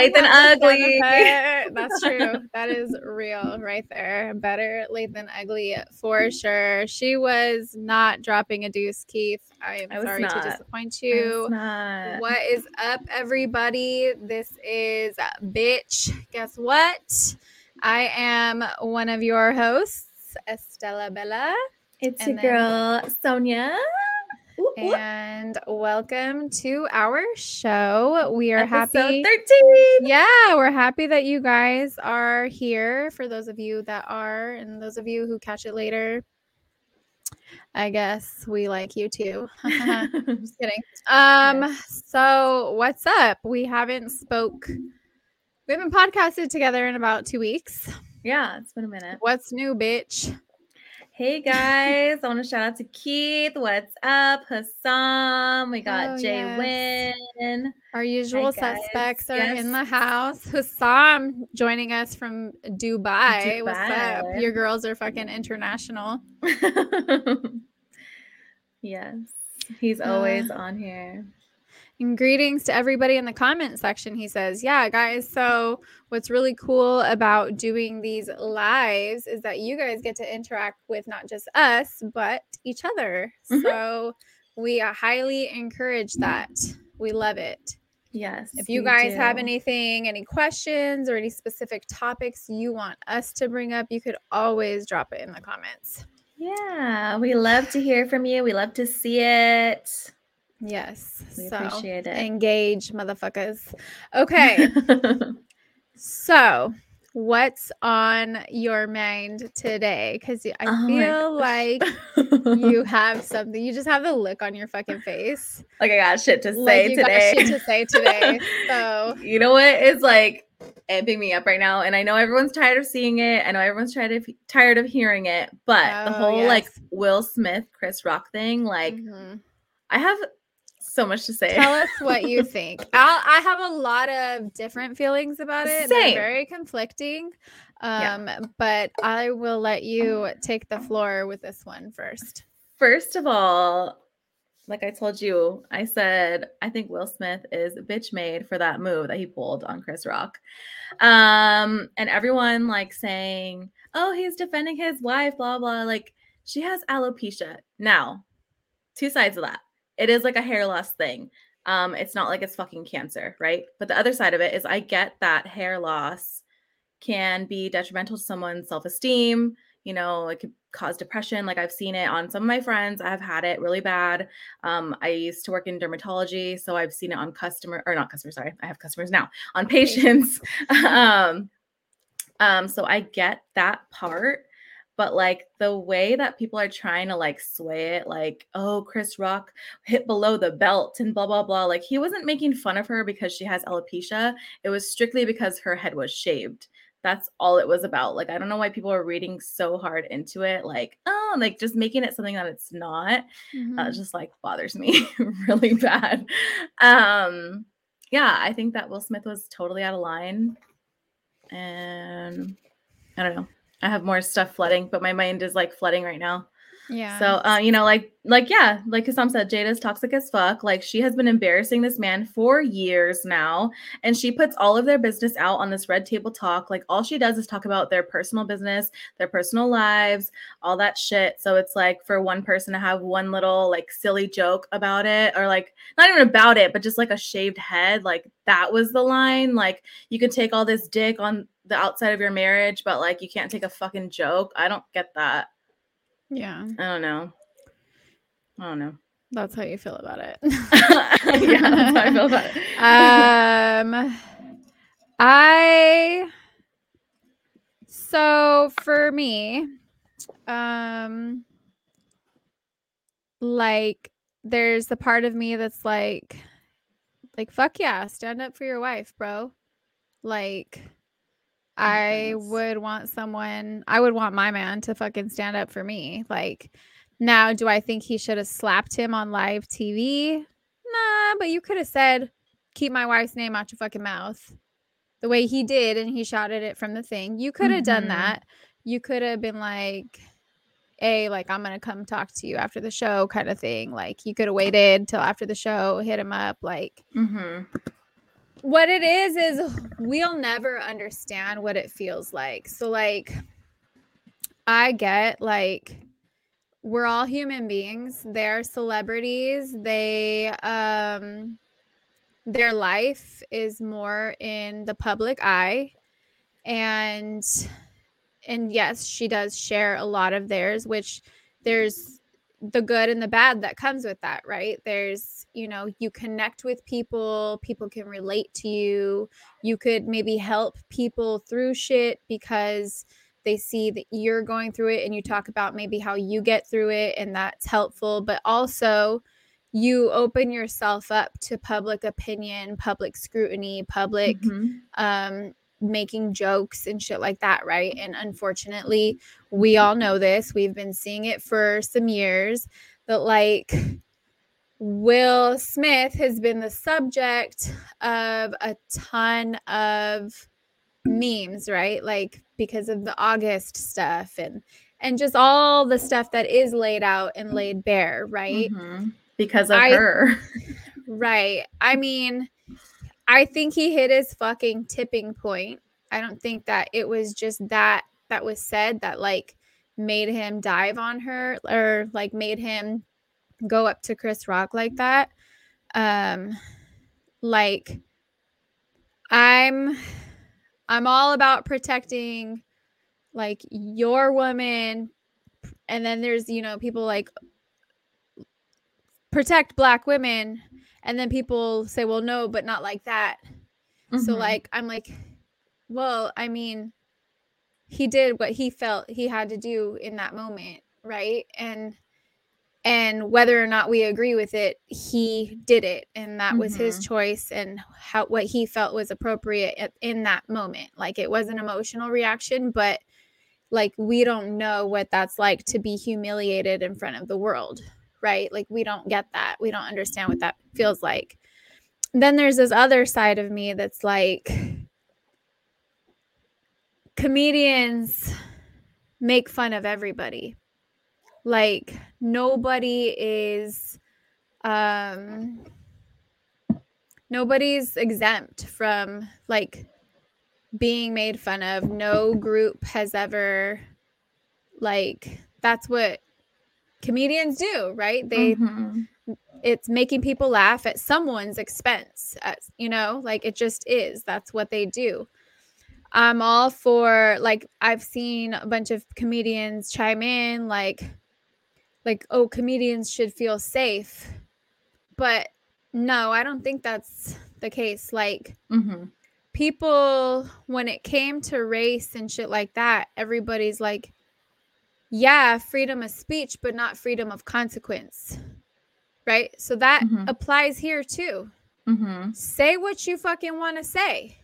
late than ugly. That's true. That is real right there. Better late than ugly for sure. She was not dropping a deuce, Keith. I am I sorry not. to disappoint you. What is up, everybody? This is Bitch. Guess what? I am one of your hosts, Estella Bella, It's and your then- girl Sonia. And welcome to our show. We are Episode happy. 13. Yeah, we're happy that you guys are here. For those of you that are, and those of you who catch it later, I guess we like you too. Just kidding. Um, so what's up? We haven't spoke. We haven't podcasted together in about two weeks. yeah, it's been a minute. What's new, bitch? Hey guys, I want to shout out to Keith. What's up? Hassan. We got Oh, Jay yes. Wynn. Our usual guys. suspects are in the house. Hussam joining us from Dubai. What's up? Your girls are fucking international. yes, he's always uh, on here. And greetings to everybody in the comment section. He says, Yeah, guys. So, what's really cool about doing these lives is that you guys get to interact with not just us, but each other. Mhm. So, we uh, highly encourage that. We love it. Yes. If you guys have anything, any questions or any specific topics you want us to bring up, you could always drop it in the comments. Yeah, we love to hear from you. We love to see it. Yes. We so, appreciate it. engage, motherfuckers. Okay. So, what's on your mind today? Because I Oh feel like you have something. You just have the look on your fucking face. like I got shit to say like you today. got shit to say today. So, you know what? It's like amping me up right now, and I know everyone's tired of seeing it. I know everyone's tired of tired of hearing it, but the Oh, whole like. Will Smith, Chris Rock thing, like mhm. I have so much to say. tell us what you think. I'll, I have a lot of different feelings about it. They're Same. very conflicting. Yeah. Um, but I will let you take the floor with this one first. First of all, like I told you, I said I think Will Smith is bitch made for that move that he pulled on Chris Rock. Um, and everyone like saying, "Oh, he's defending his wife," blah blah. Like she has alopecia. Now, two sides of that. It is like a hair loss thing. Um, it's not like it's fucking cancer, right? But the other side of it is I get that hair loss can be detrimental to someone's self-esteem you know it could cause depression like i've seen it on some of my friends i've had it really bad um, i used to work in dermatology so i've seen it on customer or not customer sorry i have customers now on patients um, um, so i get that part but like the way that people are trying to like sway it like oh chris rock hit below the belt and blah blah blah like he wasn't making fun of her because she has alopecia it was strictly because her head was shaved that's all it was about. Like, I don't know why people are reading so hard into it. Like, oh, like just making it something that it's not. Mm-hmm. Uh, just like bothers me really bad. Um, yeah, I think that Will Smith was totally out of line. And I don't know. I have more stuff flooding, but my mind is like flooding right now. Yeah. So, uh, you know, like, like, yeah, like Hassan said, Jada's toxic as fuck. Like, she has been embarrassing this man for years now, and she puts all of their business out on this red table talk. Like, all she does is talk about their personal business, their personal lives, all that shit. So it's like for one person to have one little like silly joke about it, or like not even about it, but just like a shaved head, like that was the line. Like, you can take all this dick on the outside of your marriage, but like you can't take a fucking joke. I don't get that. Yeah. I don't know. I don't know. That's how you feel about it. yeah, that's how I feel about it. um I so for me, um like there's the part of me that's like like fuck yeah, stand up for your wife, bro. Like I would want someone I would want my man to fucking stand up for me. Like now, do I think he should have slapped him on live TV? Nah, but you could have said, keep my wife's name out your fucking mouth. The way he did, and he shouted it from the thing. You could have done Mhm. that. You could have been like, a like i'm gonna come talk to you after the show kind of thing like you could have waited till after the show hit him up like Mm-hmm. What it is is we'll never understand what it feels like. So like i get like we're all human beings. They're celebrities. They um their life is more in the public eye. And and yes she does share a lot of theirs which there's the good and the bad that comes with that right there's you know you connect with people people can relate to you you could maybe help people through shit because they see that you're going through it and you talk about maybe how you get through it and that's helpful but also you open yourself up to public opinion public scrutiny public Mhm. um making jokes and shit like that right and unfortunately we all know this we've been seeing it for some years that like Will Smith has been the subject of a ton of memes, right? Like because of the August stuff and and just all the stuff that is laid out and laid bare, right? Mhm. Because of I- her. Right. I mean, I think he hit his fucking tipping point. I don't think that it was just that that was said that like made him dive on her or like made him go up to Chris Rock like that. Um like I'm I'm all about protecting like your woman and then there's you know people like protect black women and then people say well no but not like that. So Mhm. like i'm like well i mean he did what he felt he had to do in that moment right? And and whether or not we agree with it he did it. And that was his Mhm. choice and how what he felt was appropriate at, in that moment. Like it was an emotional reaction but like we don't know what that's like to be humiliated in front of the world right? Like we don't get that. We don't understand what that feels like. Then there's this other side of me that's like comedians make fun of everybody. Like nobody is um nobody's exempt from like being made fun of. No group has ever like that's what comedians do right? They Mhm. it's making people laugh at someone's expense at, you know like it just is. That's what they do. I'm all for like i've seen a bunch of comedians chime in like like oh comedians should feel safe. But no i don't think that's the case. Like Mhm. people when it came to race and shit like that everybody's like yeah freedom of speech but not freedom of consequence right so that Mhm. applies here too Mhm. say what you fucking want to say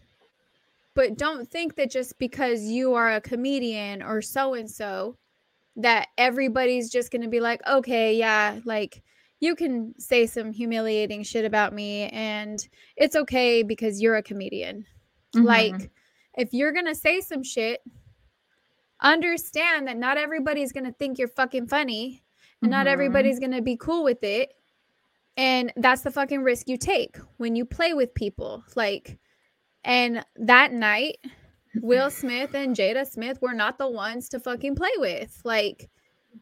but don't think that just because you are a comedian or so and so that everybody's just going to be like okay yeah like you can say some humiliating shit about me and it's okay because you're a comedian Mhm. like, if you're gonna say some shit, understand that not everybody's gonna think you're fucking funny, and not Mhm. everybody's gonna be cool with it. And that's the fucking risk you take when you play with people. Like, and that night, Will Smith and Jada Smith were not the ones to fucking play with. Like,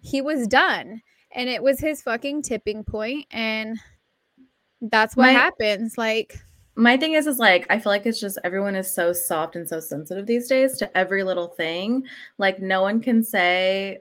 he was done, and it was his fucking tipping point, and that's what My- happens. Like, my thing is is like i feel like it's just everyone is so soft and so sensitive these days to every little thing. Like no one can say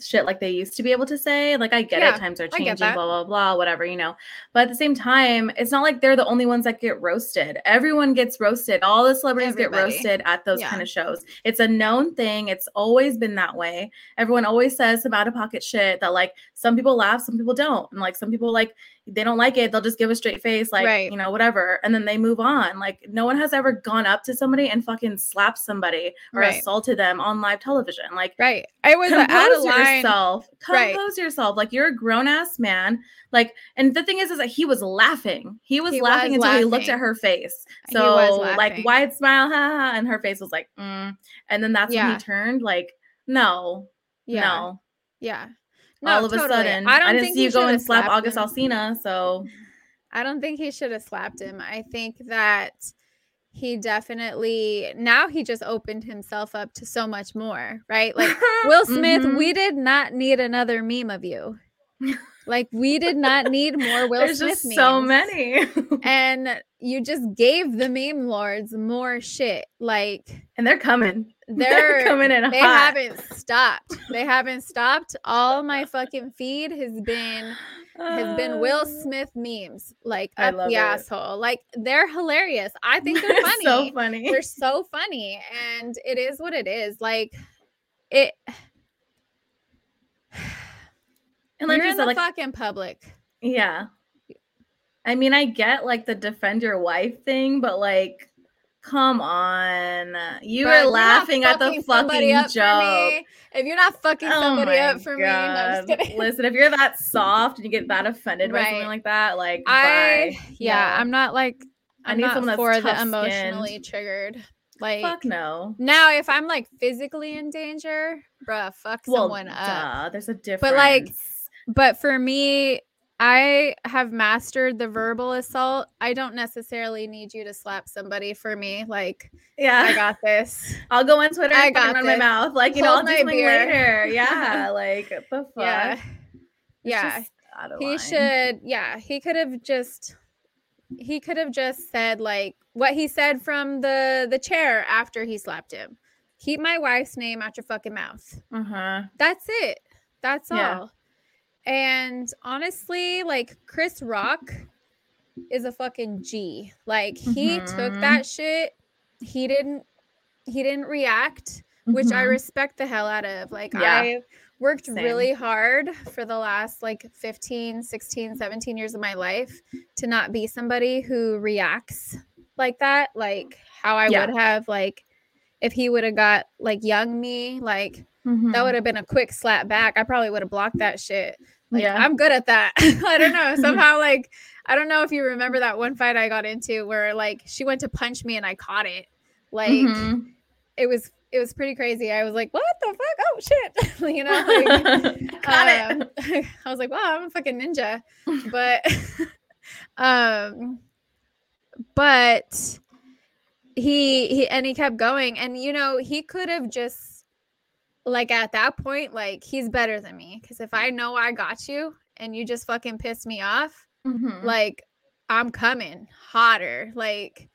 shit like they used to be able to say. Like i get Yeah, it times are changing blah blah blah whatever you know. But at the same time it's not like they're the only ones that get roasted. Everyone gets roasted. All the celebrities get roasted at those Yeah. kind of shows. It's a known thing. It's always been that way. Everyone always says some out of pocket shit that like some people laugh some people don't. And like some people like they don't like it they'll just give a straight face like Right. you know whatever and then they move on like no one has ever gone up to somebody and fucking slapped somebody or Right. assaulted them on live television like right. I was out of compose yourself Right. compose yourself like you're a grown-ass man like and the thing is is that he was laughing he was He laughing was until he looked at her face so like wide smile ha, ha, and her face was like mm. and then that's when he turned like no Yeah. no Yeah. All of a sudden, I, didn't think see you go and slap August him. Alsina. So I don't think he should have slapped him. I think that he definitely now he just opened himself up to so much more, right? Like Will Smith, Mhm. we did not need another meme of you. Like we did not need more Will there's Smith just memes. so many, And you just gave the meme lords more shit. Like and they're coming. They're coming in they hot. haven't stopped. They haven't stopped. All my fucking feed has been has been Will Uh, Smith memes, like I up love the it. asshole. Like they're hilarious. I think they're They're funny. so funny. They're so funny, and it is what it is. Like it. and like you're in said, the like fucking public. yeah. I mean, I get like the defend your wife thing, but like, come on, you were you're laughing at the fucking somebody fucking up for joke. If you're not fucking Oh somebody up for me, no, I'm just kidding. Listen, if you're that soft and you get that offended by something like that, like, I bye. yeah, No. I'm not like I I'm need not someone that's for the emotionally triggered. Like fuck no. now, if I'm like physically in danger, bruh, fuck Well, someone up. duh, there's a difference. But like, But for me, I have mastered the verbal assault. I don't necessarily need you to slap somebody for me. Like, yeah, I got this. I'll go on Twitter I got run my mouth. Like, you know, I'll do later. Yeah, like the fuck. Yeah. It's Yeah. He line. should, yeah, he could have just he could have just said like what he said from the the chair after he slapped him. Keep my wife's name out your fucking mouth. Uh-huh. That's it. That's Yeah. all. And honestly, like Chris Rock is a fucking G. Like he took Mhm. that shit. He didn't he didn't react, which I Mhm. respect the hell out of. Like Yeah. I worked Same. really hard for the last like 15, 16, 17 years of my life to not be somebody who reacts like that, like how I Yeah. would have like if he would have got like young me, like that Mhm. would have been a quick slap back. I probably would have blocked that shit. Like Yeah. I'm good at that. I don't know. Somehow like I don't know if you remember that one fight I got into where like she went to punch me and I caught it. Like Mhm. it was it was pretty crazy. I was like, "What the fuck? Oh shit." you know, like um, I was like, "Wow, I'm a fucking ninja." But um but he he and he kept going and you know, he could have just like at that point like he's better than me cuz if I know I got you and you just fucking piss me off, Mhm. like I'm coming hotter. Like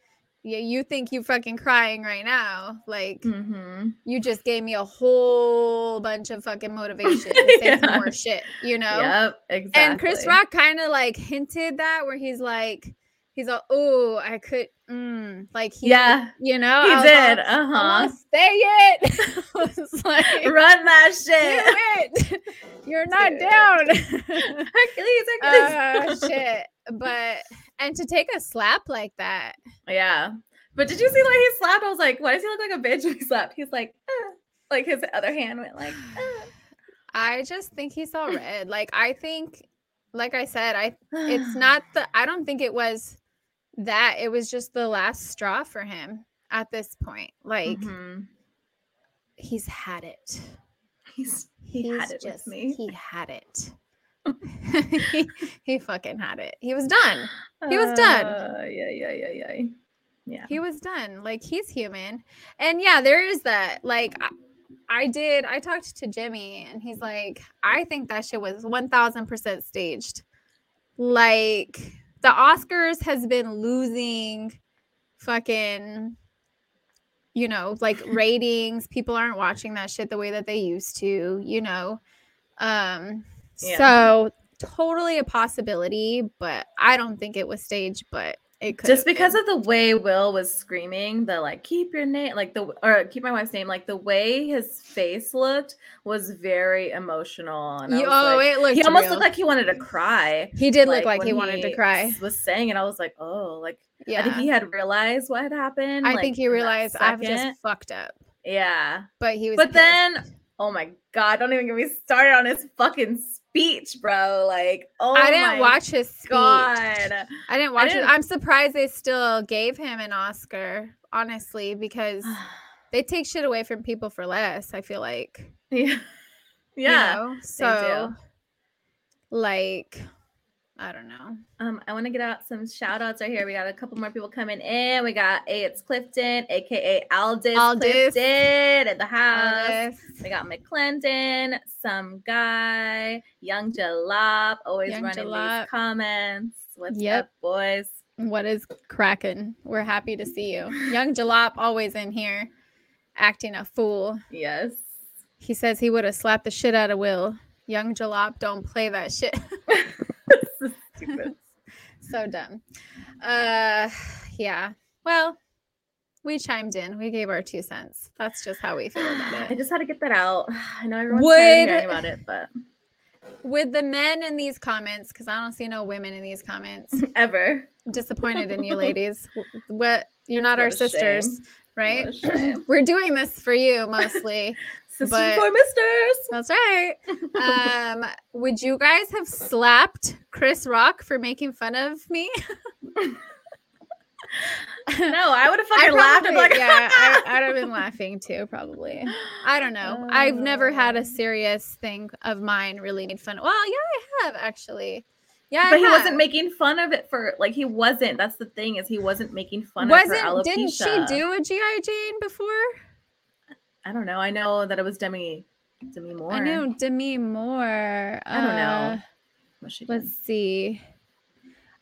yeah, you think you fucking crying right now. Like Mhm. you just gave me a whole bunch of fucking motivation to say Yeah. some more shit, you know? Yep, exactly. And Chris Rock kind of like hinted that where he's like, he's like, oh, I could, mm, like, he, Yeah, you know, he I did. all, uh huh. say it. Like, Run that shit. it. You're not Dude. down. Hercules, Hercules. uh, shit. But, and to take a slap like that, Yeah. But did you see the way he slapped? I was like, why does he look like a bitch when he slapped? He's like, "Ah." like his other hand went like, "Ah." I just think he saw red. Like, I think, like I said, I it's not the I don't think it was that. It was just the last straw for him at this point. Like Mhm. he's had it. He's he He's had it just with me. he had it. he, he fucking had it. He was done. he was done. Uh, yeah, yeah, yeah, yeah. Yeah. He was done. Like he's human. And yeah, there is that. Like I, I did I talked to Jimmy and he's like, I think that shit was 1000% staged. Like the Oscars has been losing fucking you know, like ratings. People aren't watching that shit the way that they used to, you know. Um Yeah. so totally a possibility, but I don't think it was staged, but it could just because of the way Will was screaming, the like keep your name, like the or keep my wife's name, like the way his face looked was very emotional. And was oh, like- it looked he almost real. looked like he wanted to cry. He did look like he wanted to cry. Was saying, and I was like, oh, like Yeah. I think he had realized what had happened. I like, think he realized I've just fucked up. yeah. But he was But pissed. then, oh my god, don't even get me started on his fucking speech, bro. Like, oh, I didn't watch his speech. God. I didn't watch didn't- it. I'm surprised they still gave him an Oscar, honestly, because they take shit away from people for less, I feel like. yeah. Yeah. You know? So, like, I don't know. Um, I want to get out some shout outs right here. We got a couple more people coming in. We got A it's Clifton, aka Aldis, Aldis. Clifton at the house. Alice, We got McClendon, some guy, Young Jalop, always Young running Jalop. these comments. What's Yep. up, boys? what is cracking? We're happy to see you. Young Jalop always in here acting a fool. Yes. He says he would have slapped the shit out of Will. Young Jalop, don't play that shit. Stupid. so dumb. Uh yeah. Well, we chimed in. We gave our two cents. That's just how we feel about it. I just had to get that out. I know everyone's Would- hearing about it, but With the men in these comments, because I don't see no women in these comments. ever. Disappointed in you ladies. What you're not What our a shame. sisters, right? What a shame. We're doing this for you mostly. Sisters But- for misters. That's right. Um, would you guys have slapped Chris Rock for making fun of me? no, I would have I fucking laughed. and be probably- like, yeah, I, I'd have been laughing too, probably. I don't know. I've never had a Uh. serious thing of mine really made fun. Well, yeah, I have actually. Yeah, I but he have. wasn't making fun of it for like he wasn't. That's the thing is he wasn't making fun of her Wasn't alopecia. didn't she do a GI Jane before? I don't know. I know that it was Demi Demi Moore. I knew Demi Moore. I don't know. Uh. Let's see.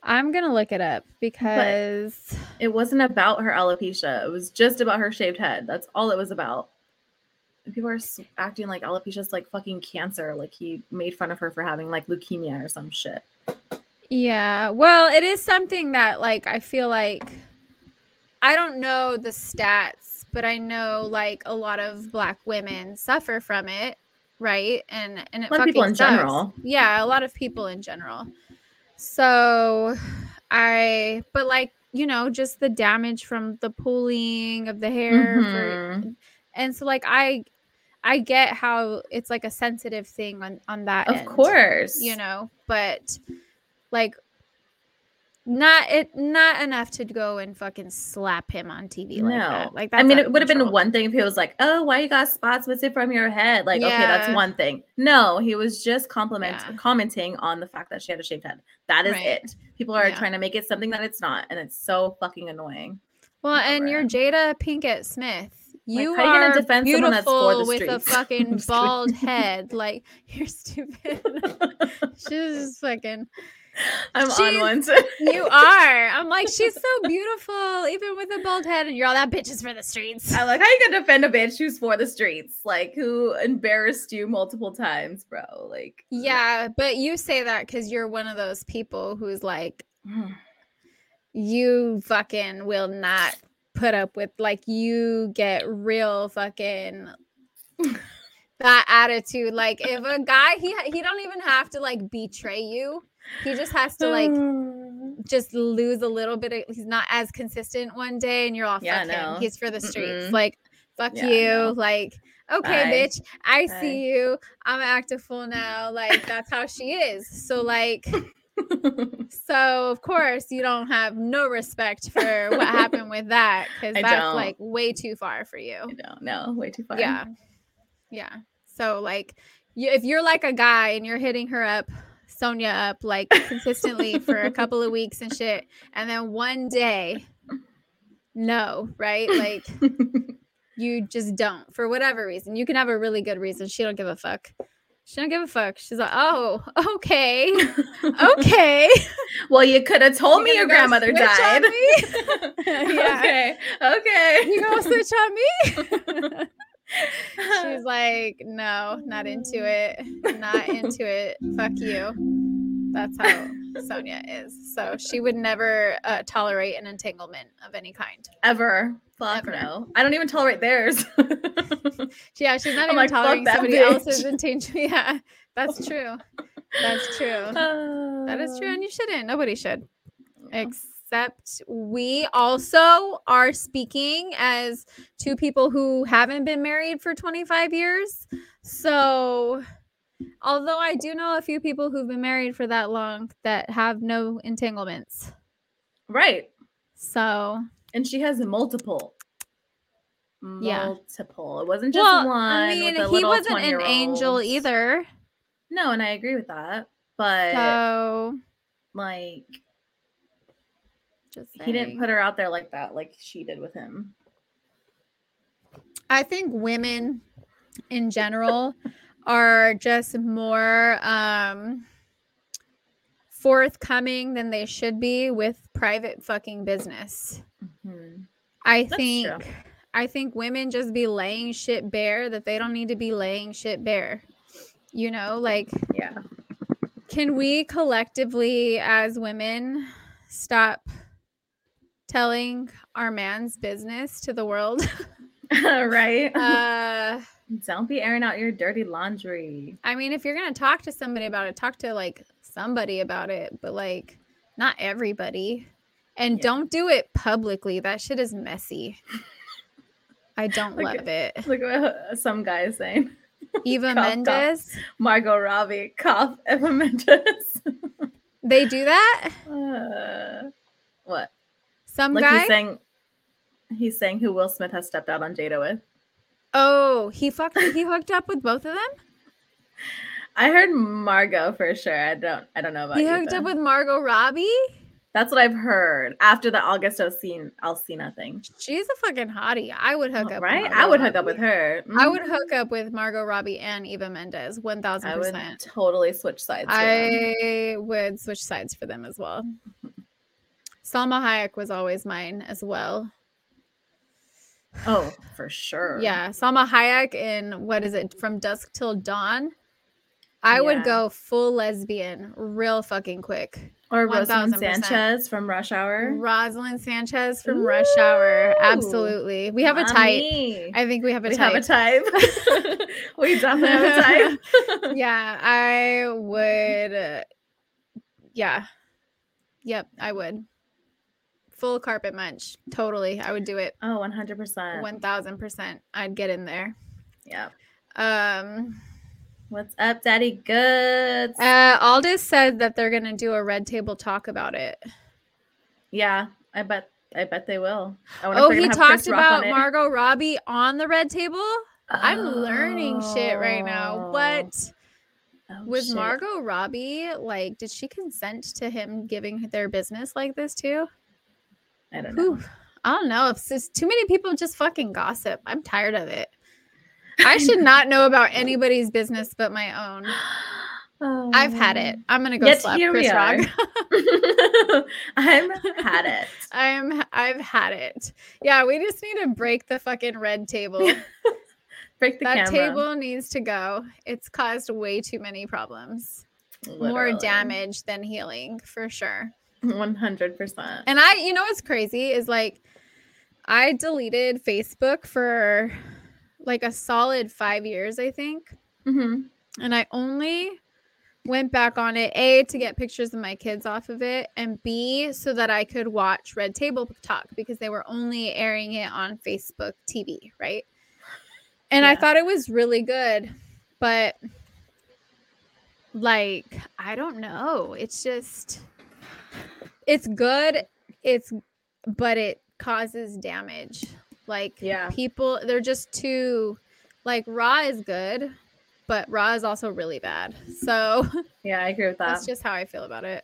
I'm gonna look it up because It wasn't about her alopecia. It was just about her shaved head. That's all it was about. And people are acting like alopecia's like fucking cancer. Like he made fun of her for having like leukemia or some shit. Yeah. Well, it is something that like I feel like I don't know the stats, but I know like a lot of black women suffer from it, right? And and it A lot of people fucking in sucks. general. Yeah, a lot of people in general. So I but like, you know, just the damage from the pulling of the hair for, Mhm. and so like I I get how it's like a sensitive thing on on that Of end course. you know but like not it not enough to go and fucking slap him on tv like no. that like I mean, it would have been one thing if he was like, "Oh, why you got spots missing from your head?" Like, okay, that's one thing. No, he was just compliment Yeah. commenting on the fact that she had a shaved head. That is Right. it. People are Yeah. trying to make it something that it's not, and it's so fucking annoying. well and you're jada pinkett smith you you gonna are defend that's for beautiful the with a fucking bald head like you're stupid she's just fucking I'm on one. you are i'm like she's so beautiful even with a bald head and you're all that bitch is for the streets I like how you can defend a bitch who's for the streets, like who embarrassed you multiple times, bro. Like, yeah but you say that because you're one of those people who's like Mm. you fucking will not put up with like you get real fucking that attitude like if a guy he he don't even have to like betray you he just has to like oh. just lose a little bit of, he's not as consistent one day and you're all Yeah, fuck him no. he's for the streets Mm-mm. like fuck Yeah, you no. like okay Bye. bitch i Bye. see you i'm active full now like that's how she is so like so of course you don't have no respect for what happened with that because that's don't. like way too far for you. No, don't way too far. Yeah, yeah. So like, you, if you're like a guy and you're hitting her up, Sonia up like consistently for a couple of weeks and shit, and then one day, no, right? Like you just don't for whatever reason. You can have a really good reason. She don't give a fuck. She don't give a fuck. She's like, oh, okay, okay. well, you could have told me You your gonna grandmother died. me? Yeah. Okay. Okay. you gonna switch on me? She's like, no, not into it. Not into it. Fuck you. That's how Sonia is. So she would never uh, tolerate an entanglement of any kind. ever. Fuck Ever. no. I don't even tolerate theirs. Yeah, she's not I'm even like, tolerating somebody bitch. else's entanglement. Yeah, that's true. That's true. That is true, and you shouldn't. Nobody should. Except we also are speaking as two people who haven't been married for 25 years. So, although I do know a few people who've been married for that long that have no entanglements. Right. So, And she has multiple. Yeah. multiple. It wasn't just well, one. I mean, he wasn't an angel either. No, and I agree with that. But So like, just he didn't put her out there like that, like she did with him. I think women in general are just more um forthcoming than they should be with private fucking business. Mhm. I That's think true. I think women just be laying shit bare that they don't need to be laying shit bare. You know, like Yeah. can we collectively as women stop telling our man's business to the world? right. uh Don't be airing out your dirty laundry. I mean, if you're gonna talk to somebody about it, talk to like somebody about it, but like not everybody. And Yeah. don't do it publicly. That shit is messy. I don't Look love it. Look at what some guy is saying. Eva Cough, cough. Mendes, Margot Robbie, cough, Eva Mendes. they do that. Uh, what? Some Like guy. he's saying, he's saying who Will Smith has stepped out on Jada with. oh, he fucked. He hooked up with both of them. I heard Margot for sure. I don't. I don't know about He you. hooked up with Margot Robbie. That's what I've heard after the August Alsina Alsina thing. She's a fucking hottie. I would hook up. right? I would hook up with her. I would Mhm. hook up with Margot Robbie and Eva Mendes. One thousand I would totally switch sides. I would switch sides for them as well. Salma Hayek was always mine as well. Oh, for sure. Yeah, Salma Hayek in what is it from dusk till dawn? I would go full lesbian real fucking quick. Or Roselyn 1000%. Sanchez from Rush Hour. Roselyn Sanchez from Rush Hour. Absolutely. We have a type. I think we have a we type. have a type. we definitely have a type. yeah, I would. uh, yeah. Yep, I would. Full carpet munch. Totally. I would do it. oh, 100%. 1000%. I'd get in there. yeah. Um, What's up, Daddy Goods? uh, Aldous said that they're going to do a red table talk about it. yeah, I bet. I bet they will. I Oh, he gonna have Chris talked about. Margot Robbie on the red table. I'm learning shit right now. Oh. What? Oh, Was shit. Margot Robbie like, did she consent to him giving their business like this too? I don't know. Whew. I don't know. Too many people just fucking gossip, I'm tired of it. I should not know about anybody's business but my own. Oh, I've had it. I'm gonna go Yet slap here we Chris Rock. I've had it. I'm I've had it. Yeah, we just need to break the fucking red table. Break the that camera. table needs to go. It's caused way too many problems. More damage than healing for sure. One hundred percent. And I, you know what's crazy is like I deleted Facebook for like a solid 5 years, I think. Mm-hmm. And I only went back on it A to get pictures of my kids off of it and B so that I could watch Red Table Talk because they were only airing it on Facebook TV, right? And I thought it was really good, but like I don't know. It's just it's good. It's but it causes damage. Like Yeah. people they're just too like raw is good, but raw is also really bad. So Yeah, I agree with that. that's just how I feel about it.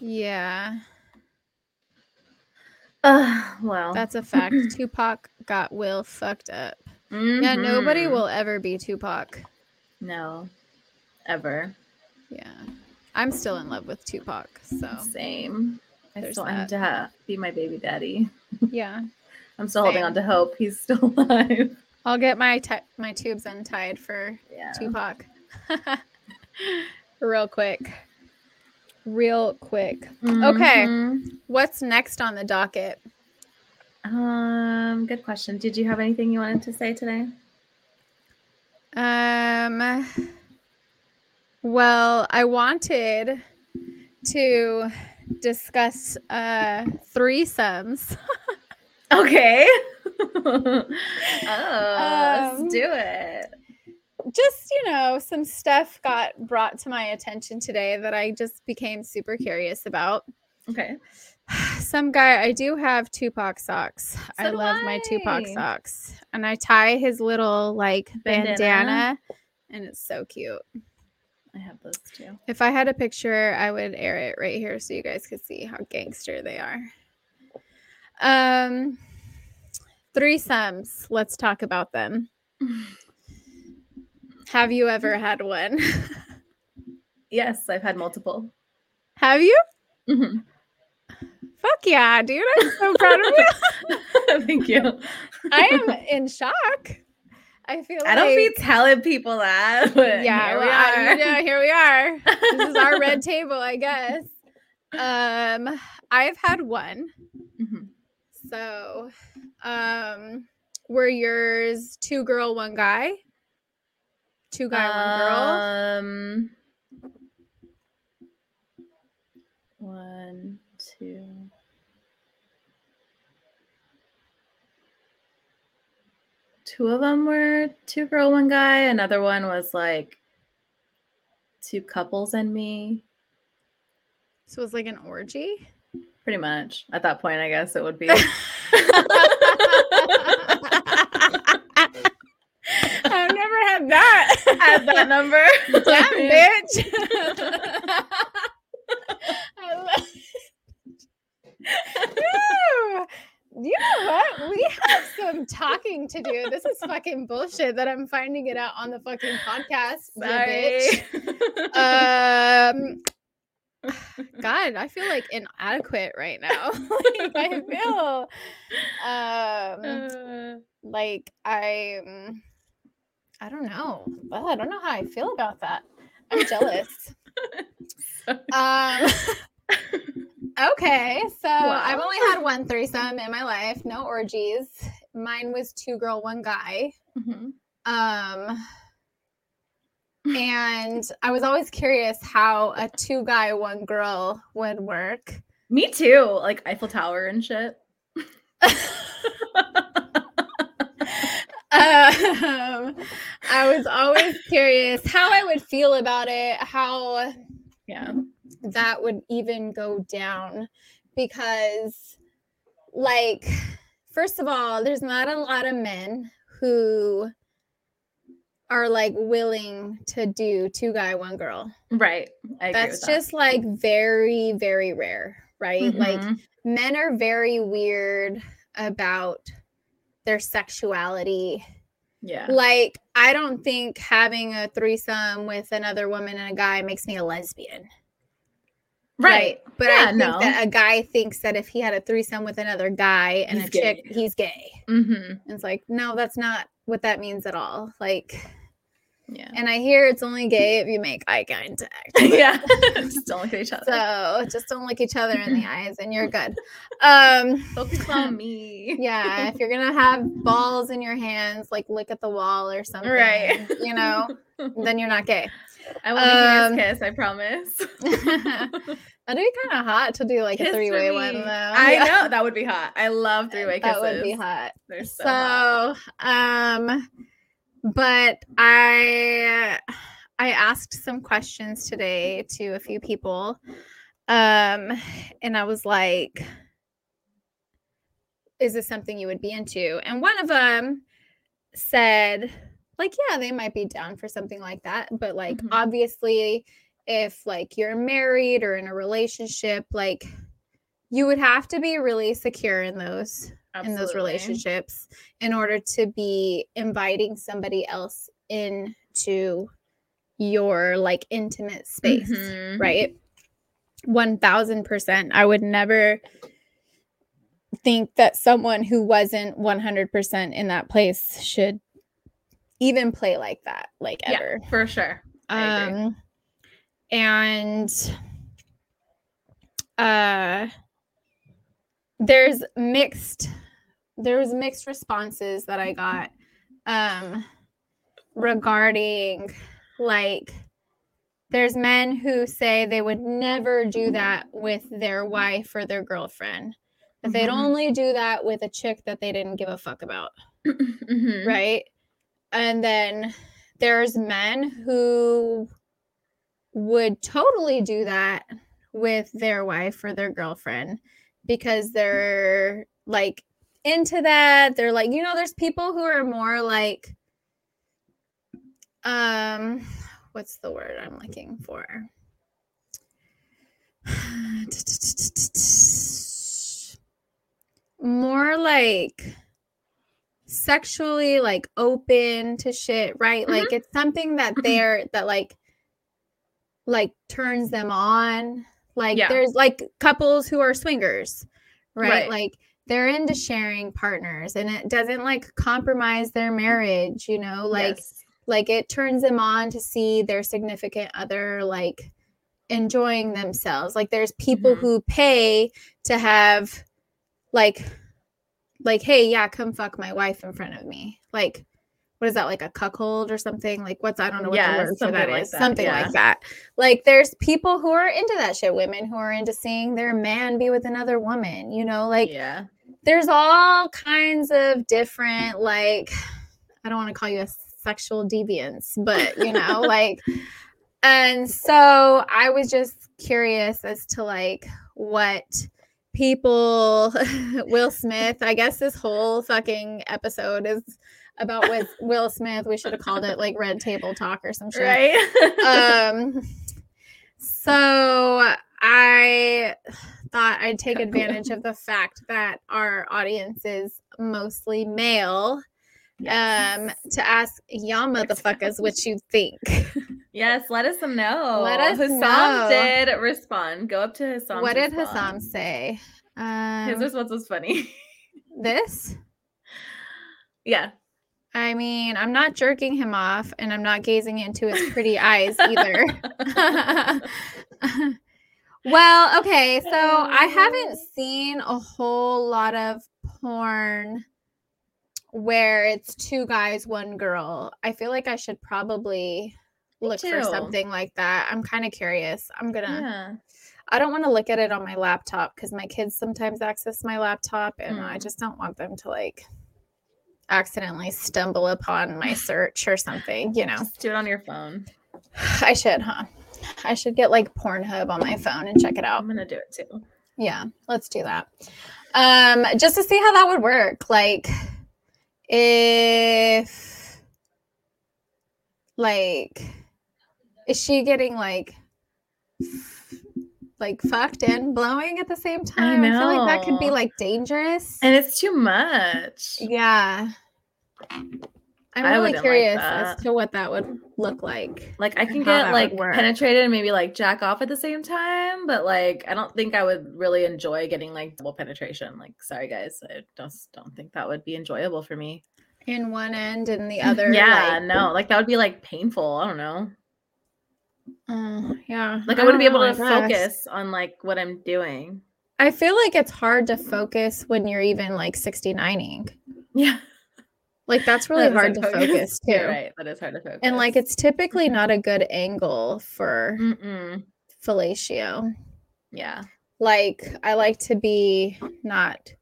Yeah, Ugh, well, that's a fact. Tupac got Will fucked up. Yeah, mm-hmm. nobody will ever be Tupac. No, ever. Yeah. I'm still in love with Tupac. So, Same. I still that. to ha- be my baby daddy. yeah. I'm still holding on to hope he's still alive. I'll get my t- my tubes untied for Yeah. Tupac. Real quick. Real quick. Okay. Mhm. What's next on the docket? Um, good question. Did you have anything you wanted to say today? Um well, I wanted to discuss uh threesomes. Okay. oh, let's Um, do it. just you know some stuff got brought to my attention today that i just became super curious about Okay. Some guy, I do have Tupac socks. I do love my Tupac socks. And I tie his little like bandana, Bandana? and it's so cute. I have those too. If I had a picture, I would air it right here so you guys could see how gangster they are. Um threesomes. Let's talk about them. Have you ever had one? Yes, I've had multiple. Have you? Mhm. Fuck yeah, dude. I'm so proud of you. Thank you. I am in shock. I feel like I don't be telling people that. Yeah, here well, we I- are. you know, here we are. This is our red table, I guess. Um, I've had one. Mhm. So, um, were yours two girl, one guy? Two guy, one girl. Um, one, two. Two of them were two girl, one guy. Another one was like two couples and me. So it was like an orgy. Pretty much. At that point, I guess it would be. I've never had that. At that number. Damn, bitch. I love- Ew. You know what? We have some talking to do. This is fucking bullshit that I'm finding it out on the fucking podcast. Sorry. Um, God, I feel like inadequate right now. like I feel, um, Uh, like I'm. I don't know. Well, I don't know how I feel about that. I'm jealous. um. Okay, so I've only had one threesome in my life, no orgies. Mine was two girl, one guy. mhm. Um, and I was always curious how a two guy, one girl would work. Me too. Like Eiffel Tower and shit. um, I was always curious how I would feel about it, how Yeah. That would even go down because like first of all there's not a lot of men who are like willing to do two guy one girl Right. I that's just like very very rare right that. like men are very weird about their sexuality yeah. like i don't think having a threesome with another woman and a guy makes me a lesbian Right. But Yeah, I think no. that a guy thinks that if he had a threesome with another guy and He's a chick, he's gay. Mm-hmm. It's like, no, that's not what that means at all. Like, Yeah. and I hear it's only gay if you make eye contact. yeah. just don't look at each other. So just don't look each other in the eyes and you're good. Um, Focus on me. yeah, if you're gonna have balls in your hands, like look at the wall or something, Right. You know, then you're not gay. I will make you Um, kiss. I promise. That'd be kind of hot to do like a Kiss three way one though. I Yeah. know that would be hot. I love three way kisses. That would be hot. They're so, so hot. um but i i asked some questions today to a few people um and i was like is this something you would be into and one of them said like yeah they might be down for something like that but like Mhm. obviously if like you're married or in a relationship like you would have to be really secure in those in those relationships in order to be inviting somebody else into your like intimate space, Mhm. right? 1000%. I would never think that someone who wasn't 100% in that place should even play like that, like Yeah, ever. for sure. Um, and uh, there's mixed there was mixed responses that I got um regarding like there's men who say they would never do that with their wife or their girlfriend. That they'd Mhm. only do that with a chick that they didn't give a fuck about Mhm. right? And then there's men who would totally do that with their wife or their girlfriend because they're like into that. They're like, you know, there's people who are more like um what's the word I'm looking for? more like sexually like open to shit, right? Mhm. Like it's something that they're that like like turns them on. Like Yeah. there's like couples who are swingers, right? Right. Like they're into sharing partners and it doesn't like compromise their marriage, you know? Like Yes. like it turns them on to see their significant other like enjoying themselves like there's people Mhm. who pay to have like like hey yeah come fuck my wife in front of me. Like what is that like a cuckold or something? Like what's i don't know what Yeah, the word for that like is. that, something yeah. like that. Like there's people who are into that shit women who are into seeing their man be with another woman you know? Like yeah. there's all kinds of different like i don't want to call you a sexual deviance but you know like and so i was just curious as to like what people will smith. I guess this whole fucking episode is about with will smith. We should have called it like red table talk or some shit. Right. um so i thought i'd take advantage of the fact that our audience is mostly male Yes. um to ask y'all motherfuckers what you think Yes, let us know. Let us Hassam know. did respond. Go up to Hassam's what did response. Hassam say um His response was funny. this yeah. i mean i'm not jerking him off and i'm not gazing into his pretty eyes either well, okay, so I haven't seen a whole lot of porn where it's two guys, one girl. I feel like I should probably Look for something like that. I'm kind of curious. I'm gonna. Yeah. I don't want to look at it on my laptop because my kids sometimes access my laptop, and I Mm. just don't want them to like accidentally stumble upon my search or something. You know. Just do it on your phone. I should, huh? I should get like Pornhub on my phone and check it out. I'm gonna do it too. Yeah, let's do that. Um, just to see how that would work. Like, if, like, is she getting like, like fucked and blowing at the same time? I, feel like that could be like dangerous. And it's too much. yeah. I'm I really wouldn't like curious as to what that would look like. Like I can get like penetrated and maybe like jack off at the same time, but like I don't think I would really enjoy getting like double penetration. Like sorry guys, I just don't think that would be enjoyable for me. In one end and the other. yeah, like, no, like that would be like painful. I don't know. Uh, yeah. Like I, wouldn't be able know, to focus on like what I'm doing. I feel like it's hard to focus when you're even like 69ing. Yeah, Like that's really That hard to focus too. You're right, that is hard to focus. And like it's typically not a good angle for Mm-mm. fellatio. yeah, Like I like to be not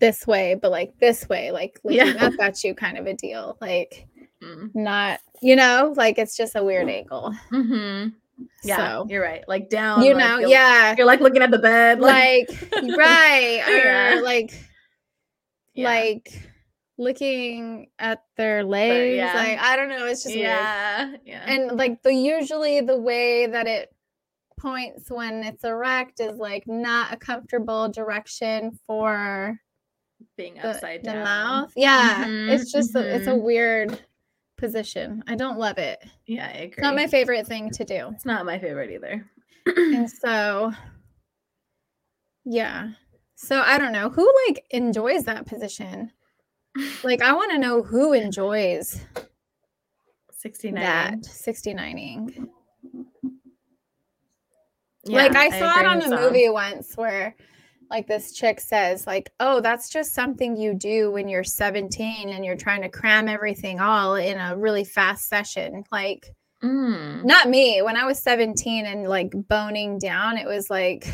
this way, but like this way, like looking Yeah. up at you kind of a deal. Like mm. not, you know, like it's just a weird angle. hmm yeah, So you're right. Like down, you like, know, you're- yeah. You're like looking at the bed, Like right. Or Yeah. like Yeah. like looking at their legs. yeah. Like I don't know. It's just weird. yeah, yeah, And like the usually the way that it points when it's erect is like not a comfortable direction for being upside the down. mouth. Yeah. Mhm, It's just a, it's a mhm. weird position. I don't love it. Yeah, I agree. It's not my favorite thing to do. it's not my favorite either. and so yeah. So I don't know who like enjoys that position. Like I want to know who enjoys 69. that 69ing. Yeah, like I saw it on a movie once where like this chick says like, "Oh, that's just something you do when you're 17 and you're trying to cram everything all in a really fast session." Like Mm. not me. When I was 17 and like boning down, it was like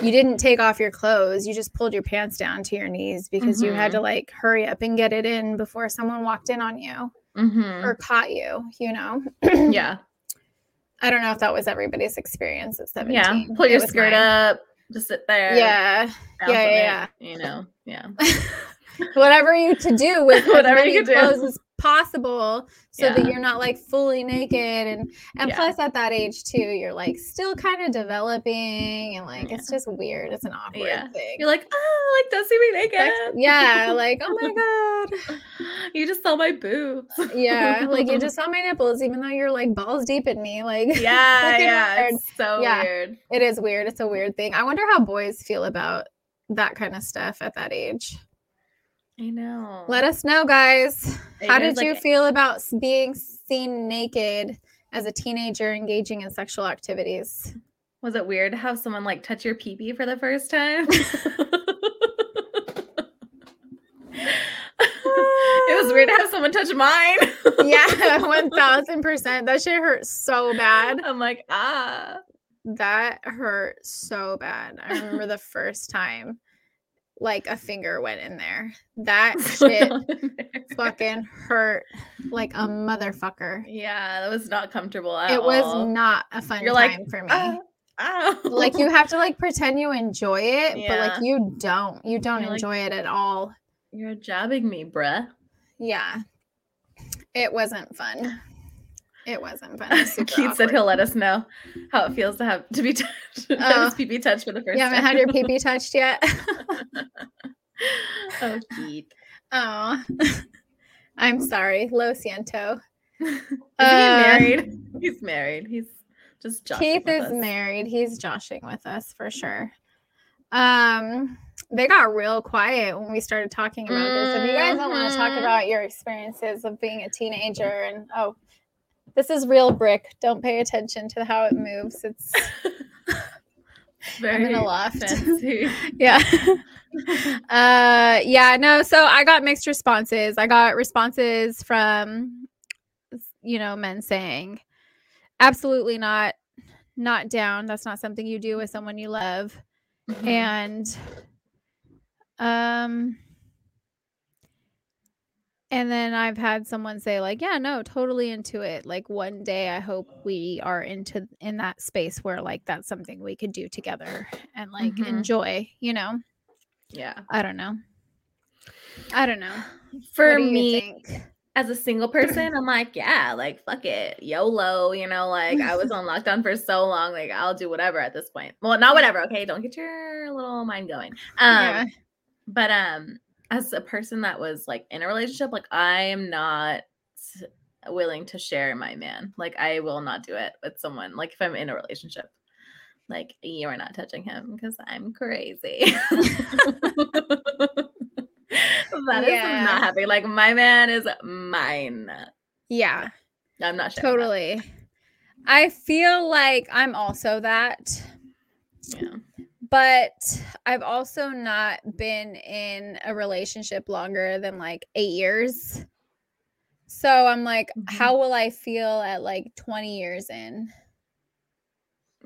you didn't take off your clothes. You just pulled your pants down to your knees because you had to like hurry up and get it in before someone walked in on you Mhm. or caught you, you know. yeah. I don't know if that was everybody's experience at 17. Yeah, pull your skirt mine. up, just sit there. Yeah. yeah, yeah, it, You know, yeah. Whatever you to do with Whatever you could do. clothes as possible so that you're not like fully naked and and Yeah. plus at that age too you're like still kind of developing and like it's just weird it's an awkward Yeah. thing You're like, oh, like, don't see me naked. Yeah like oh my god you just saw my boobs. yeah like you just saw my nipples even though you're like balls deep in me like Yeah, yeah. weird. It's so Yeah. weird. it is weird it's a weird thing i wonder how boys feel about that kind of stuff at that age I know. let us know guys Are how did you like- feel about being seen naked as a teenager engaging in sexual activities Was it weird to have someone like touch your pee pee for the first time? It was weird to have someone touch mine. yeah, one thousand percent. That shit hurt so bad. I'm like, ah. That hurt so bad. I remember the first time, like a finger went in there. That shit fucking hurt like a motherfucker. yeah, that was not comfortable at It was all. not a fun You're time like, for me. Ah, ah. like you have to like pretend you enjoy it, but like you don't. You don't You're like- enjoy it at all. You're jabbing me, bruh. Yeah. It wasn't fun. It wasn't fun. It Keith said he'll let us know how it feels to have to be touched, to Oh. have his pee touched for the first You haven't had your pee pee touched yet? oh, Keith. Oh, I'm sorry. Lo siento. Is Uh, he married? He's married. He's just joshing Keith is us. married. He's joshing with us for sure. Um, they got real quiet when we started talking about this. If you guys don't want to talk Mhm. about your experiences of being a teenager and oh, this is real brick. Don't pay attention to how it moves. It's Very in a loft. yeah. uh yeah, no, so I got mixed responses. I got responses from you know, men saying absolutely not not down. That's not something you do with someone you love. Mhm. and um and then i've had someone say like yeah no totally into it like one day i hope we are into in that space where like that's something we could do together and like Mhm. enjoy you know yeah. i don't know i don't know For What do you me, think? As a single person, I'm like, yeah, like fuck it, YOLO. You know, like I was on lockdown for so long, like I'll do whatever at this point. Well, not whatever. Okay, don't get your little mind going. Um, yeah but um, as a person that was like in a relationship, like I am not willing to share my man. Like I will not do it with someone. Like if I'm in a relationship. Like you are not touching him because I'm crazy. That is Yeah. not happening. Like my man is mine. yeah I'm not that. totally i feel like i'm also that Yeah. but I've also not been in a relationship longer than like eight years. So I'm like, Mhm. how will I feel at like 20 years in?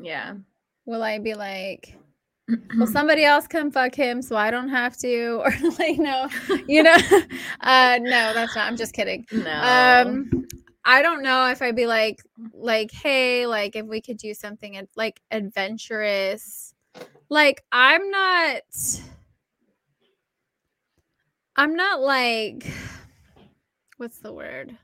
Yeah. Will I be like, will somebody else come fuck him so I don't have to? Or like, no, you know, uh, no, that's not, I'm just kidding. no. Um, I don't know if I'd be like, like, hey, like if we could do something ad- like adventurous. Like I'm not I'm not like what's the word?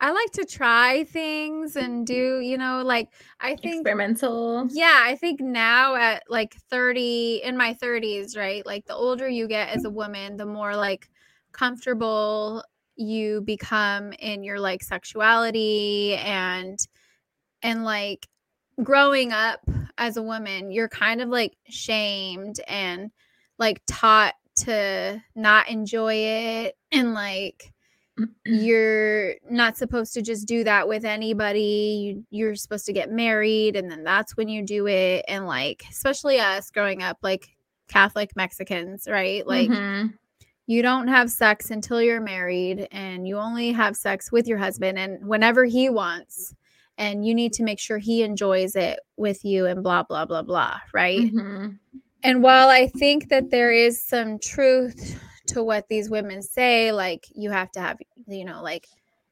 I like to try things and do, you know, like I think experimental. yeah, I think now at like 30 in my 30s, right? Like the older you get as a woman, the more like comfortable you become in your like sexuality and and like growing up as a woman, you're kind of like shamed and like taught to not enjoy it and like you're not supposed to just do that with anybody. You, you're supposed to get married and then that's when you do it. And like, especially us growing up, like Catholic Mexicans, right? Like, Mhm. you don't have sex until you're married and you only have sex with your husband and whenever he wants. And you need to make sure he enjoys it with you and blah, blah, blah, blah, right? Mhm. And while I think that there is some truth to what these women say, like you have to have, you know, like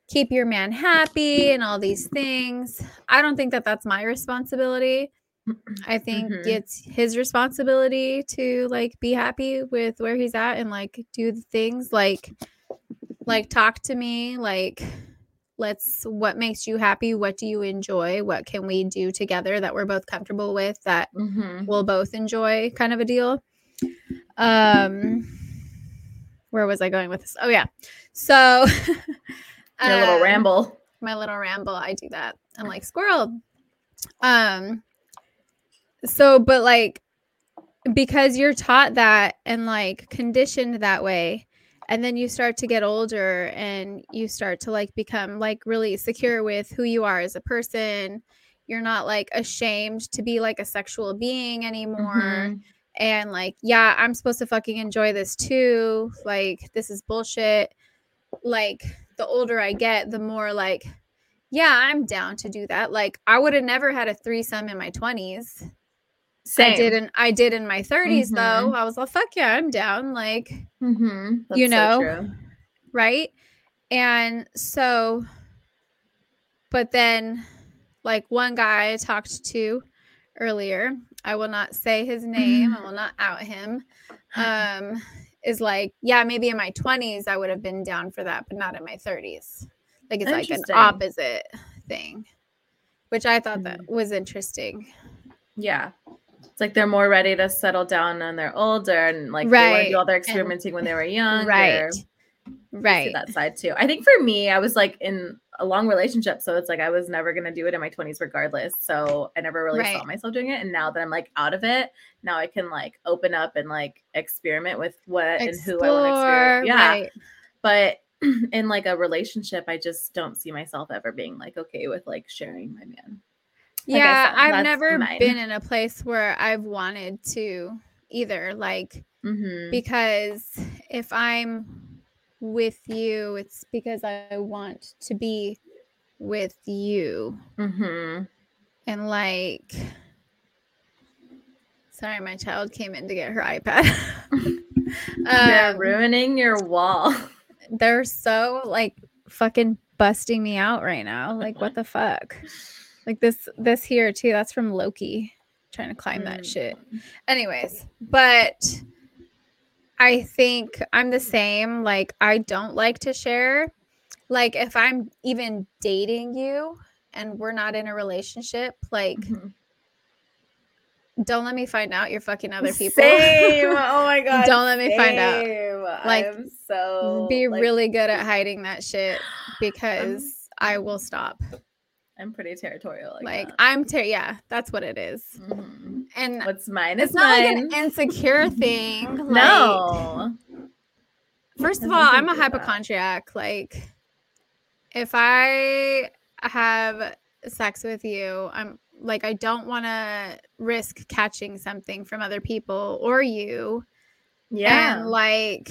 keep your man happy and all these things. I don't think that that's my responsibility. I think Mhm. it's his responsibility to like be happy with where he's at and like do the things like like talk to me like let's what makes you happy what do you enjoy what can we do together that we're both comfortable with that Mhm. we'll both enjoy kind of a deal um where was i going with this? Oh yeah. So Your little um, ramble. my little ramble. I do that. I'm like squirrel. Um so but like because you're taught that and like conditioned that way and then you start to get older and you start to like become like really secure with who you are as a person you're not like ashamed to be like a sexual being anymore Mhm. And like yeah i'm supposed to fucking enjoy this too like this is bullshit like the older i get the more like yeah i'm down to do that like i would have never had a threesome in my 20s Same. i did in i did in my 30s though Mhm. i was like fuck yeah i'm down like Mhm. You so know? true. right and so but then like one guy i talked to earlier i will not say his name i will not out him um is like yeah maybe in my 20s i would have been down for that but not in my 30s like it's like an opposite thing which i thought that Mhm. was interesting Yeah. It's like they're more ready to settle down when they're older and like they want to do all their And- experimenting when they were young. right right that side too. I think for me, I was like in a long relationship, so it's like I was never gonna do it in my twenties regardless. So I never really saw myself doing it. And now that I'm like out of it, now I can like open up and like experiment with what and who I want to Explore, experiment. Yeah, right. but in like a relationship, I just don't see myself ever being like okay with like sharing my man. Like yeah said, i've never mine. been in a place where i've wanted to either like Mm-hmm. because if I'm with you, it's because I want to be with you. mm-hmm. And like, sorry, my child came in to get her iPad. Um, ruining your wall. they're so like fucking busting me out right now. Like, what the fuck? Like this, this here too. That's from Loki trying to climb that Mm. shit. Anyways, but I think I'm the same. Like, I don't like to share. Like, if I'm even dating you and we're not in a relationship, like, Mhm. don't let me find out you're fucking other people. Same. Oh my god. Don't let me find out. Like, I'm so Be like, really good at hiding that shit because I will stop. I'm pretty territorial. Like, Like. I'm, ter- yeah, that's what it is. Mhm. And what's mine it's is not like an insecure thing. Like, no. First of all, I'm a nothing to do with that. hypochondriac. Like, if I have sex with you, I'm like, I don't want to risk catching something from other people or you. Yeah. And like,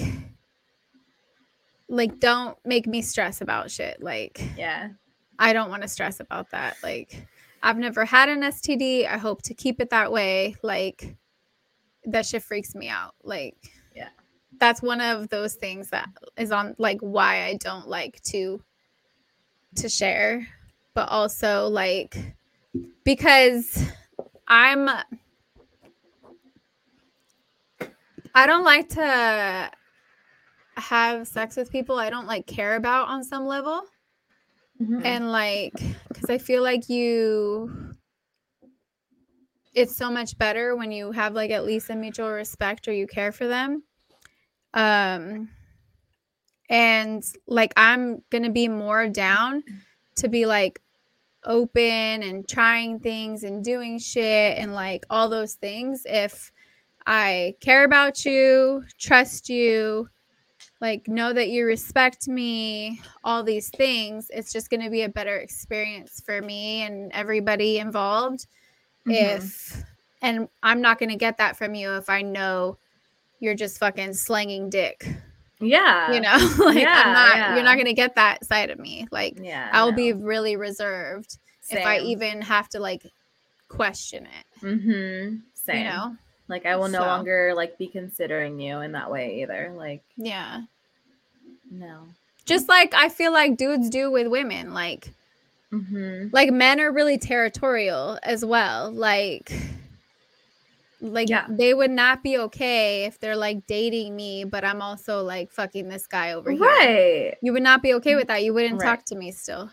like, don't make me stress about shit. Like, yeah. I don't want to stress about that. Like, I've never had an STD. I hope to keep it that way. Like, that shit freaks me out. Like, Yeah. that's one of those things that is on like why I don't like to to share, but also like because I'm I don't like to have sex with people I don't like care about on some level Mhm. and like because i feel like you it's so much better when you have like at least a mutual respect or you care for them um and like i'm gonna be more down to be like open and trying things and doing shit and like all those things if i care about you trust you like know that you respect me all these things it's just going to be a better experience for me and everybody involved Mhm. if and i'm not going to get that from you if i know you're just fucking slanging dick yeah. you know like Yeah, i'm not yeah. you're not going to get that side of me like Yeah. i'll no. be really reserved if i even have to like question it Mm-hmm. Same. you know Like I will no So. longer like be considering you in that way either. Like yeah no. Just like I feel like dudes do with women. Like, Mm-hmm. like men are really territorial as well. Like, like Yeah. they would not be okay if they're like dating me, but I'm also like fucking this guy over here. Right. You would not be okay with that. You wouldn't Right. talk to me still.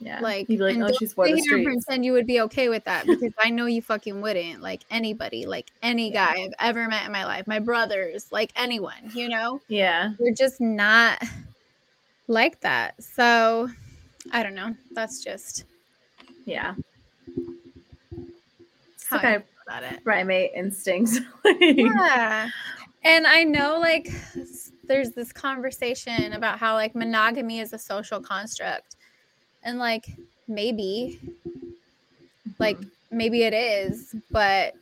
Yeah. Like, You'd be like, and oh, she's for the pretend you would be okay with that because I know you fucking wouldn't. Like anybody, like any Yeah. guy I've ever met in my life, my brothers, like anyone, you know, Yeah. we're just not like that. So I don't know. That's just Yeah. It's how like I about it. primate instincts. Yeah. And I know like there's this conversation about how like monogamy is a social construct. And like maybe like maybe it is, but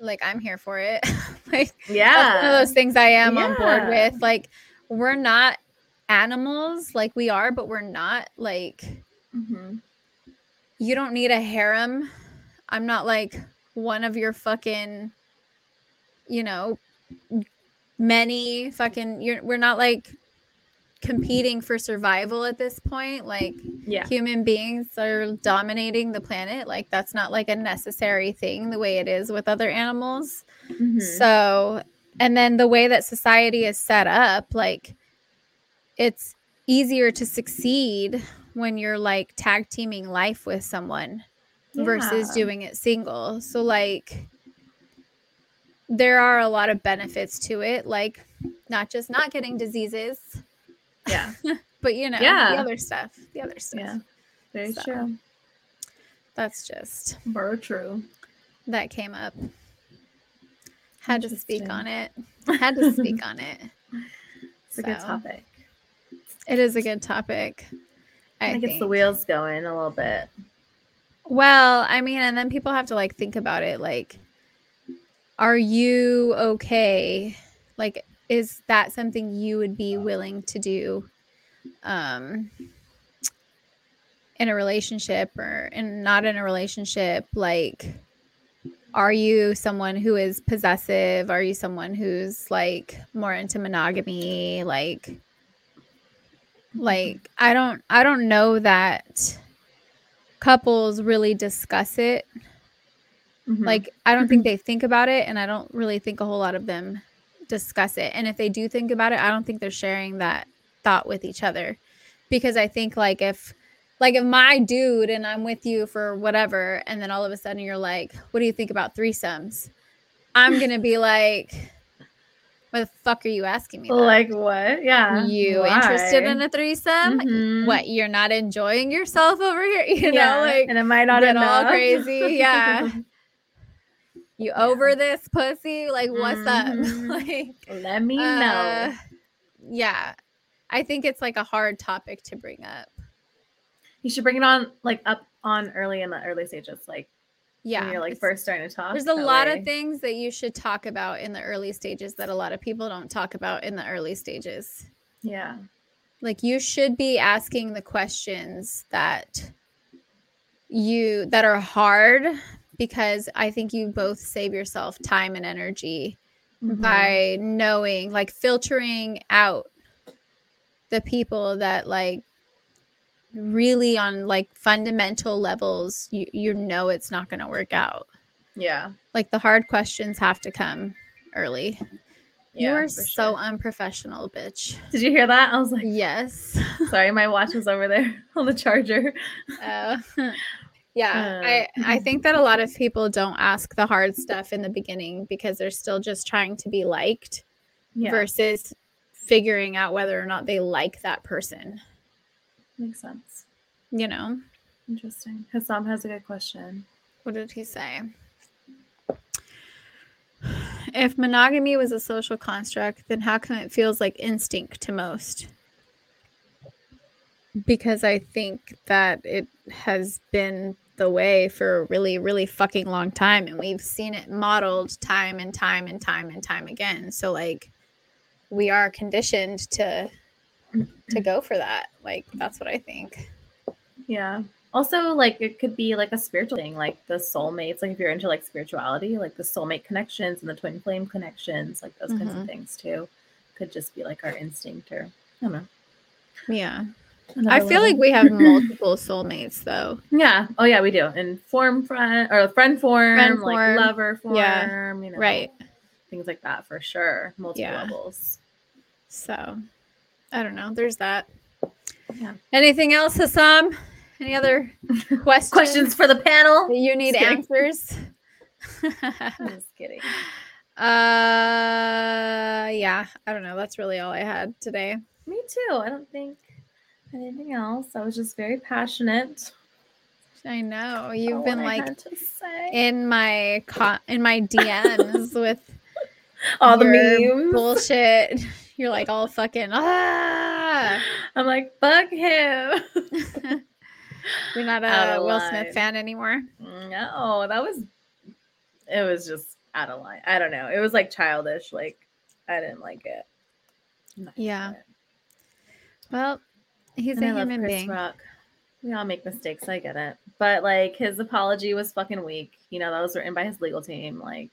like I'm here for it. like that's one of those things I am on board with. Like we're not animals like we are, but we're not like Mhm. you don't need a harem. I'm not like one of your fucking, you know, many fucking. You're we're not like competing for survival at this point. Like Yeah. human beings are dominating the planet. Like that's not like a necessary thing the way it is with other animals. Mhm. So, and then the way that society is set up, like it's easier to succeed when you're like tag teaming life with someone versus doing it single. So, like, there are a lot of benefits to it, like not just not getting diseases, Yeah. but you know, Yeah. the other stuff, the other stuff. Yeah. Very So. true. That's just Very true. that came up. Had to speak on it. Had to speak on it. It's a good topic. It is a good topic. I, I think think. it's the wheels going a little bit. Well, I mean, and then people have to like think about it. Like, are you okay? Like, is that something you would be willing to do, um, in a relationship or in not in a relationship? Like, are you someone who is possessive? Are you someone who's like more into monogamy? Like, like I don't, I don't know that couples really discuss it. Mhm. Like I don't think they think about it and I don't really think a whole lot of them discuss it. And if they do think about it, I don't think they're sharing that thought with each other. Because I think like if like if my dude and I'm with you for whatever and then all of a sudden you're like, "What do you think about threesomes?" I'm going to be like, "What the fuck are you asking me?" that? like what? Yeah. you interested in a threesome? Mhm. What, you're not enjoying yourself over here? You yeah. know, like and am I not get all crazy. Yeah. You Yeah. over this pussy? Like, what's Mhm. up? like, Let me uh, know. yeah. I think it's like a hard topic to bring up. You should bring it on like up on early in the early stages, like Yeah. when you're like first starting to talk. There's a lot way- of things that you should talk about in the early stages that a lot of people don't talk about in the early stages. Yeah. like you should be asking the questions that you that are hard because i think you both save yourself time and energy Mhm. by knowing like filtering out the people that like really on like fundamental levels you you know it's not going to work out Yeah. like the hard questions have to come early Yeah. you are for so sure. unprofessional bitch Did you hear that? I was like, yes sorry, my watch was over there on the charger. Uh, yeah, Uh, I I think that a lot of people don't ask the hard stuff in the beginning because they're still just trying to be liked Yeah. versus figuring out whether or not they like that person. Makes sense. You know, Interesting. Hassam has a good question. what did he say? If monogamy was a social construct, then how come it feels like instinct to most? Because I think that it has been the way for a really, really fucking long time. And we've seen it modeled time and time and time and time again. So like we are conditioned to to go for that. Like that's what I think. Yeah. Also, like it could be like a spiritual thing, like the soulmates. Like if you're into like spirituality, like the soulmate connections and the twin flame connections, like those kinds Mhm. of things too, could just be like our instinct or I don't know. Yeah. I feel level. like we have multiple soulmates though. Yeah. Oh yeah, we do. In form friend or friend form, Friend like form. lover form, Yeah. you know, Right. Things like that for sure. Multiple Yeah. levels. So I don't know. There's that. Yeah. Anything else, Hassam? Any other questions? Questions for the panel? you need answers? I'm just kidding. uh yeah, I don't know. That's really all I had today. Me too. I don't think anything else. I was just very passionate. I know. You've about been like in my co- in my DMs with all the memes. bullshit. You're like all fucking ah. I'm like, fuck him. You're not a Will line. Smith fan anymore. no, that was. It was just out of line. I don't know. It was like childish. Like I didn't like it. Not Yeah. it. Well, he's And a I human Chris being. Rock. We all make mistakes. I get it. But like his apology was fucking weak. You know, that was written by his legal team. Like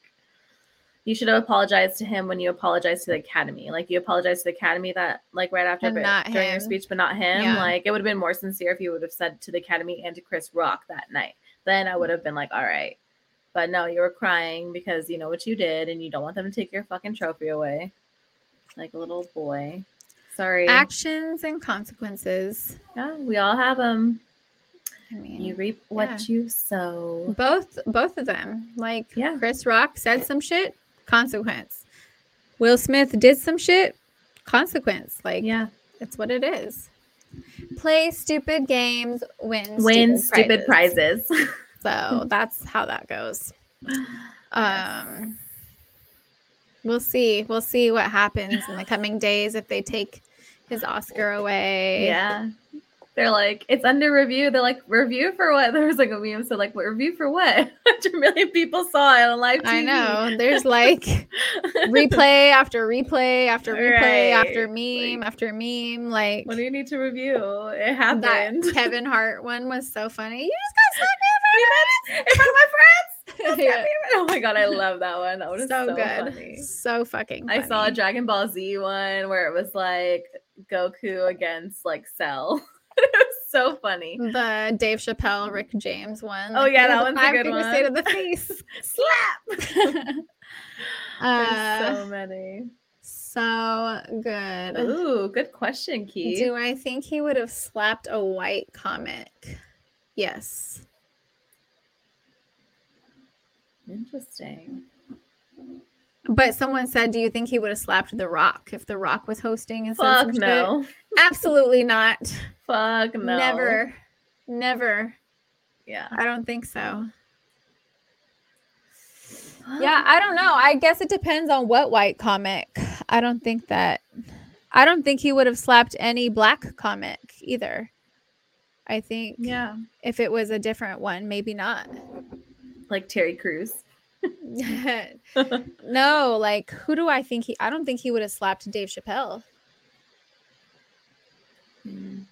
you should have apologized to him when you apologized to the academy. Like you apologized to the academy that like right after but not during your speech, but not him. Yeah. Like it would have been more sincere if you would have said to the academy and to Chris Rock that night. Then I would have been like, all right. But no, you were crying because you know what you did and you don't want them to take your fucking trophy away. Like a little boy. Sorry. Actions and consequences. Yeah, we all have them. I mean, You reap what Yeah. you sow. both both of them. Like Yeah. Chris Rock said some shit, consequence. Will Smith did some shit, consequence. Like Yeah. it's what it is. Play stupid games, win Win stupid prizes. So that's how that goes. Um we'll see. We'll see what happens in the coming days if they take his Oscar away. yeah. They're like, it's under review. They're like, review for what? There was like a meme. So, like, what review for what? 100 million people saw it on live TV. I know. There's like replay after replay after replay after meme Like- after meme. Like what do you need to review? It that happened. Kevin Hart one was so funny. You just got slapped me every minute in front of my friends. Yeah. Oh my God. I love that one. That one is so, so, good. funny. So fucking I saw a. Dragon Ball Z one where it was like Goku against like Cell. it was so funny. the Dave Chappelle, Rick James one. Oh, yeah, that one's a five good finger one." State of the face. Slap. uh, so many. so good. Ooh, good question, Keith. Do I think he would have slapped a white comic? Yes. Interesting. But someone said, "Do you think he would have slapped The Rock if The Rock was hosting?" And Fuck no. absolutely not. Fuck no. Never, never. Yeah. I don't think so. Yeah, I don't know. I guess it depends on what white comic. I don't think that. I don't think he would have slapped any black comic either. I think Yeah. if it was a different one, maybe not. Like Terry Crews. no, like who do I think he? I don't think he would have slapped Dave Chappelle. Mm,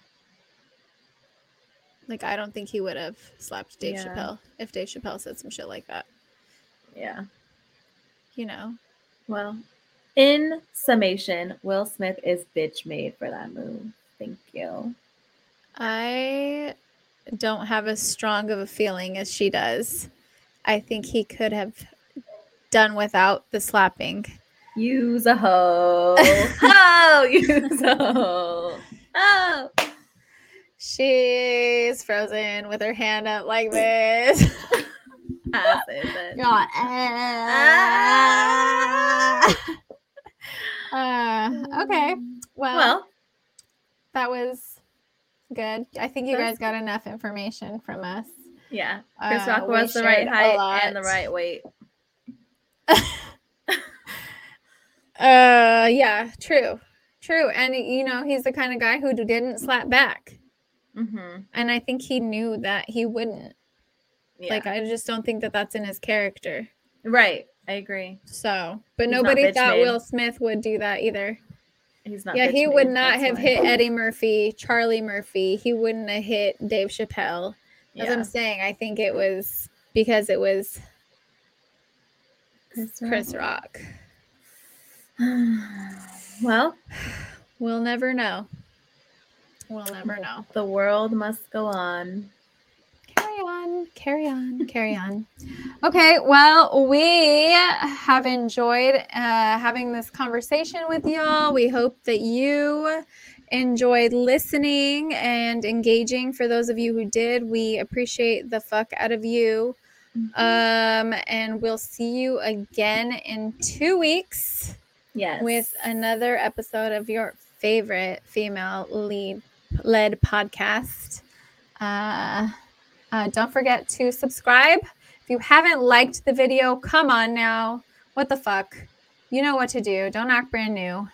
Like I don't think he would have slapped Dave Yeah. Chappelle if Dave Chappelle said some shit like that. yeah. You know. Well, in summation, Will Smith is bitch made for that move. Thank you. I don't have as strong of a feeling as she does. I think he could have done without the slapping. Use a hoe. oh, use a hoe. Oh. She's frozen with her hand up like this. It, Ah. Uh, okay. Well, Well, that was good. I think you guys got enough information from us. Yeah. Chris Uh, Rock we was the right height and the right weight. Uh, yeah, true, true. And you know, he's the kind of guy who didn't slap back, Mm-hmm. and I think he knew that he wouldn't. Yeah. Like, I just don't think that that's in his character. right. I agree. So, but He's nobody thought made. Will Smith would do that either. He's not. yeah, he would not have why. hit Eddie Murphy, Charlie Murphy. He wouldn't have hit Dave Chappelle. As I'm saying, I think it was because it was Chris Chris Rock. well, We'll never know. We'll never know. The world must go on. Carry on, carry on, carry on. Okay, well, we have enjoyed uh, having this conversation with y'all. We hope that you enjoyed listening and engaging. For those of you who did, we appreciate the fuck out of you. Um, and we'll see you again in two weeks. Yes. With another episode of your favorite female lead led podcast. Uh, uh, don't forget to subscribe. If you haven't liked the video, come on now. What the fuck? You know what to do. Don't act brand new.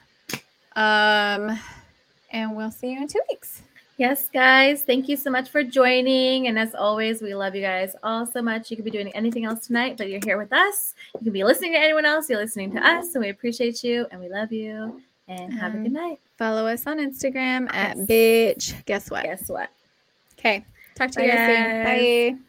Um, and we'll see you in two weeks. Yes, guys. Thank you so much for joining. And as always, we love you guys all so much. You could be doing anything else tonight, but you're here with us. You can be listening to anyone else. You're listening to us, and we appreciate you and we love you. And have um, a good night. Follow us on Instagram at bitch. Guess what? Guess what? Okay. Talk to Bye you guys soon. Bye.